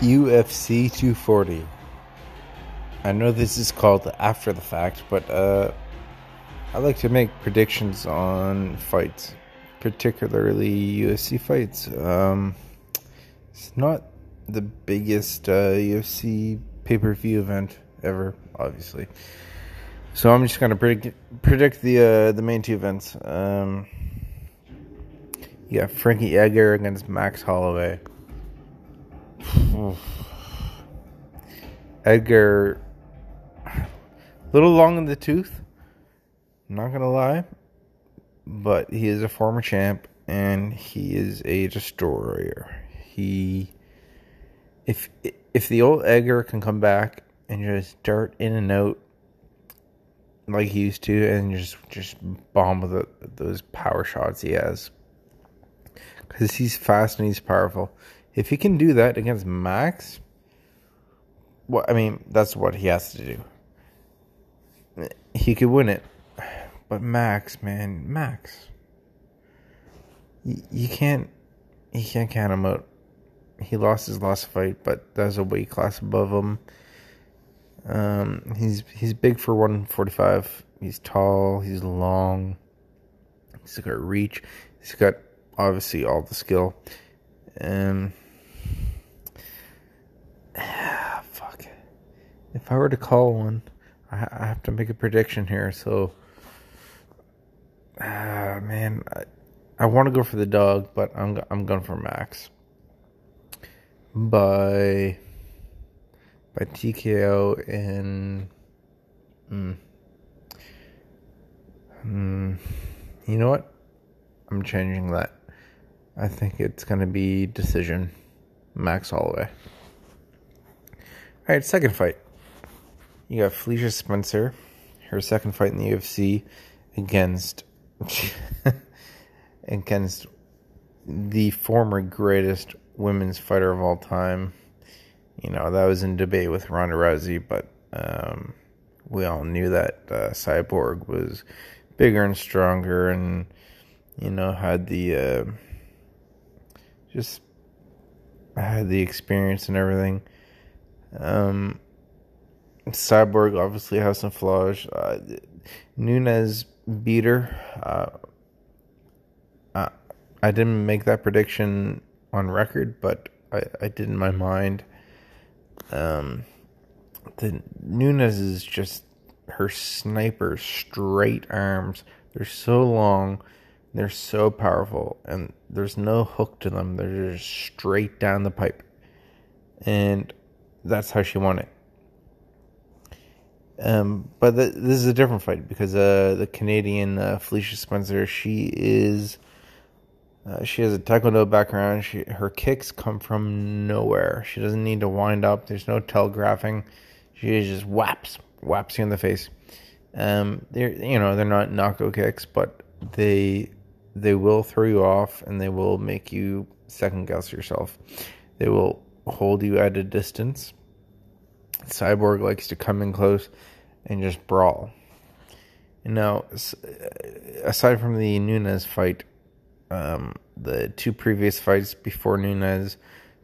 UFC 240. I know this is called after the fact, but uh, I like to make predictions on fights, particularly UFC fights. Um, it's not the biggest uh, UFC pay per view event ever, obviously. So I'm just gonna predict predict the uh, the main two events. Um, yeah, Frankie Edgar against Max Holloway. Edgar, a little long in the tooth. Not gonna lie, but he is a former champ and he is a destroyer. He, if if the old Edgar can come back and just dart in and out like he used to, and just just bomb with the, those power shots he has, because he's fast and he's powerful. If he can do that against Max, well, I mean, that's what he has to do. He could win it. But Max, man, Max. You, can't you can't count him out. He lost his last fight, but there's a weight class above him. Um, he's he's big for 145. He's tall. He's long. He's got reach. He's got obviously all the skill. Um, fuck. If I were to call one, I, I have to make a prediction here. So, ah, man, I, I want to go for the dog, but I'm I'm going for Max. By by TKO in. Mm, mm, you know what? I'm changing that. I think it's going to be decision. Max Holloway. All right, second fight. You got Felicia Spencer, her second fight in the UFC against against the former greatest women's fighter of all time. You know that was in debate with Ronda Rousey, but um, we all knew that uh, Cyborg was bigger and stronger, and you know had the uh, just had the experience and everything. Um, Cyborg obviously has some flaws. Uh, Nunes beat her. Uh, uh, I didn't make that prediction on record, but I, I did in my mind. Um, the Nunes is just her sniper straight arms. They're so long, they're so powerful, and there's no hook to them. They're just straight down the pipe, and that's how she won it. Um, but the, this is a different fight because uh, the Canadian uh, Felicia Spencer, she is, uh, she has a Taekwondo background. She her kicks come from nowhere. She doesn't need to wind up. There's no telegraphing. She just whaps whaps you in the face. Um, they're you know they're not knockout kicks, but they they will throw you off and they will make you second guess yourself. They will hold you at a distance Cyborg likes to come in close and just brawl. Now, aside from the Nunes fight, um, the two previous fights before Nunes,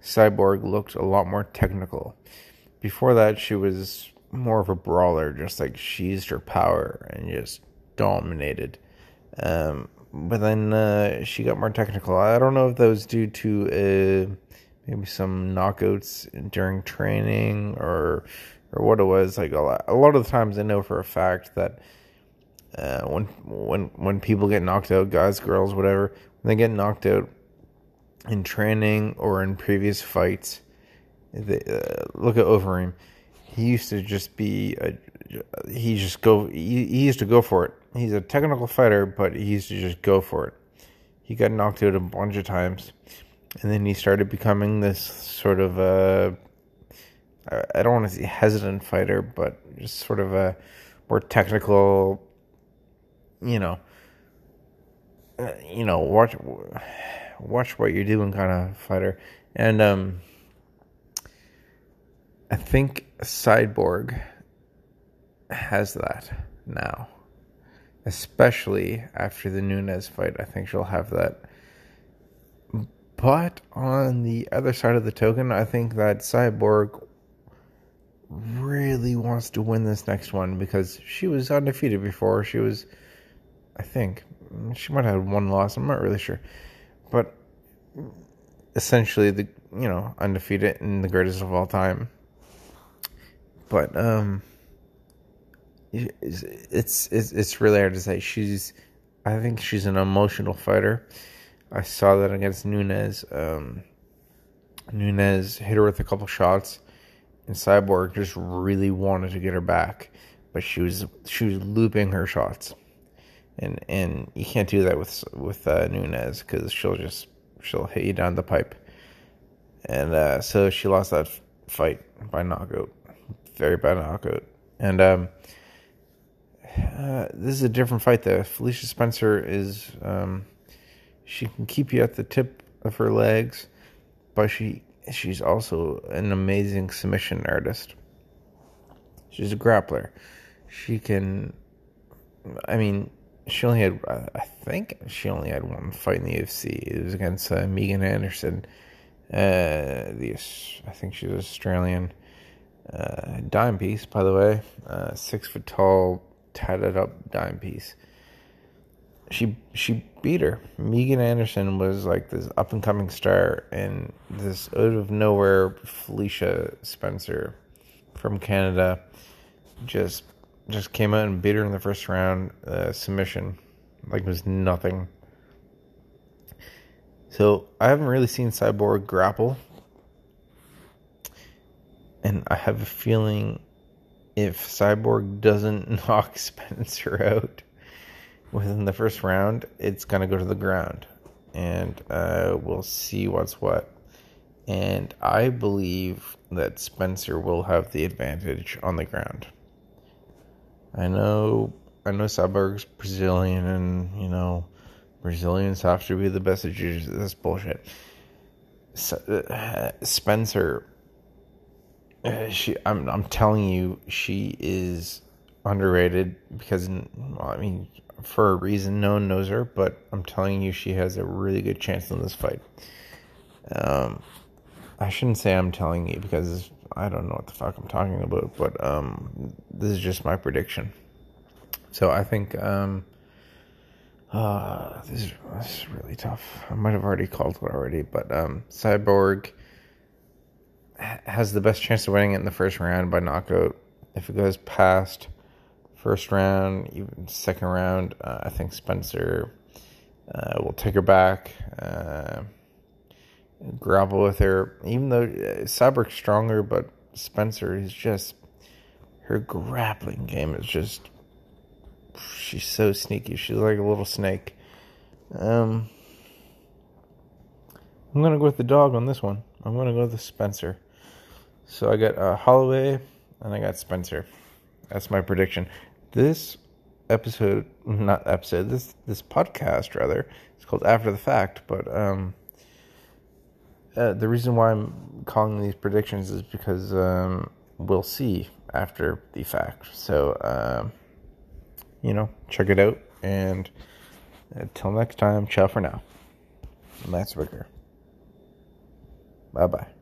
Cyborg looked a lot more technical. Before that, she was more of a brawler, just like she used her power and just dominated. Um, but then uh, she got more technical. I don't know if that was due to uh, maybe some knockouts during training or or what it was. Like a lot, a lot of the times, I know for a fact that uh, when when when people get knocked out, guys, girls, whatever, when they get knocked out in training or in previous fights, they, uh, look at Overeem. He used to just be a, he just go he, he used to go for it. He's a technical fighter, but he used to just go for it. He got knocked out a bunch of times and then he started becoming this sort of a I don't want to say hesitant fighter, but just sort of a more technical, you know, uh, you know, watch watch what you're doing kind of fighter, and um, I think Cyborg has that now, especially after the Nunes fight. I think she'll have that but on the other side of the token, I think that Cyborg really wants to win this next one because she was undefeated before. She was, I think, she might have one loss. I'm not really sure, but essentially the you know undefeated and the greatest of all time. But um, it's it's it's really hard to say. She's, I think she's an emotional fighter. I saw that against Nunes. Um, Nunes hit her with a couple shots, and Cyborg just really wanted to get her back, but she was she was looping her shots, and and you can't do that with with uh, Nunes because she'll just she'll hit you down the pipe, and uh, so she lost that fight by knockout, very bad knockout, and um, uh, this is a different fight though. Felicia Spencer is um, she can keep you at the tip of her legs, but she she's also an amazing submission artist. She's a grappler. She can. I mean, she only had. I think she only had one fight in the UFC. It was against uh, Megan Anderson. Uh, the I think she's Australian. Uh, dime piece, by the way. Uh, six foot tall, tatted up dime piece she she beat her. Megan Anderson was like this up and coming star, and this out of nowhere Felicia Spencer from Canada just just came out and beat her in the first round uh, submission, like it was nothing. So I haven't really seen Cyborg grapple, and I have a feeling if Cyborg doesn't knock Spencer out within the first round, it's going to go to the ground. And uh, we'll see what's what. And I believe that Spencer will have the advantage on the ground. I know, I know Cyborg's Brazilian, and you know, Brazilians have to be the best at. That's bullshit. So, uh, Spencer, she, I'm, I'm telling you, she is underrated because, I mean, for a reason. No one knows her, but I'm telling you, she has a really good chance in this fight. Um, I shouldn't say I'm telling you because I don't know what the fuck I'm talking about, but um, this is just my prediction. So I think um, uh, this, is, this is really tough. I might have already called it already, but um, Cyborg has the best chance of winning it in the first round by knockout. If it goes past first round, even second round. Uh, I think Spencer uh, will take her back, uh, grapple with her. Even though uh, Cyborg's stronger, but Spencer is just her grappling game is just she's so sneaky. She's like a little snake. Um, I'm gonna go with the dog on this one. I'm gonna go with Spencer. So I got uh, Holloway and I got Spencer. That's my prediction this episode, not episode, this this podcast rather, it's called After the Fact. But um, uh, the reason why I'm calling these predictions is because um, we'll see after the fact. So um, you know, check it out, and until next time, ciao for now. Max Wicker. Bye bye.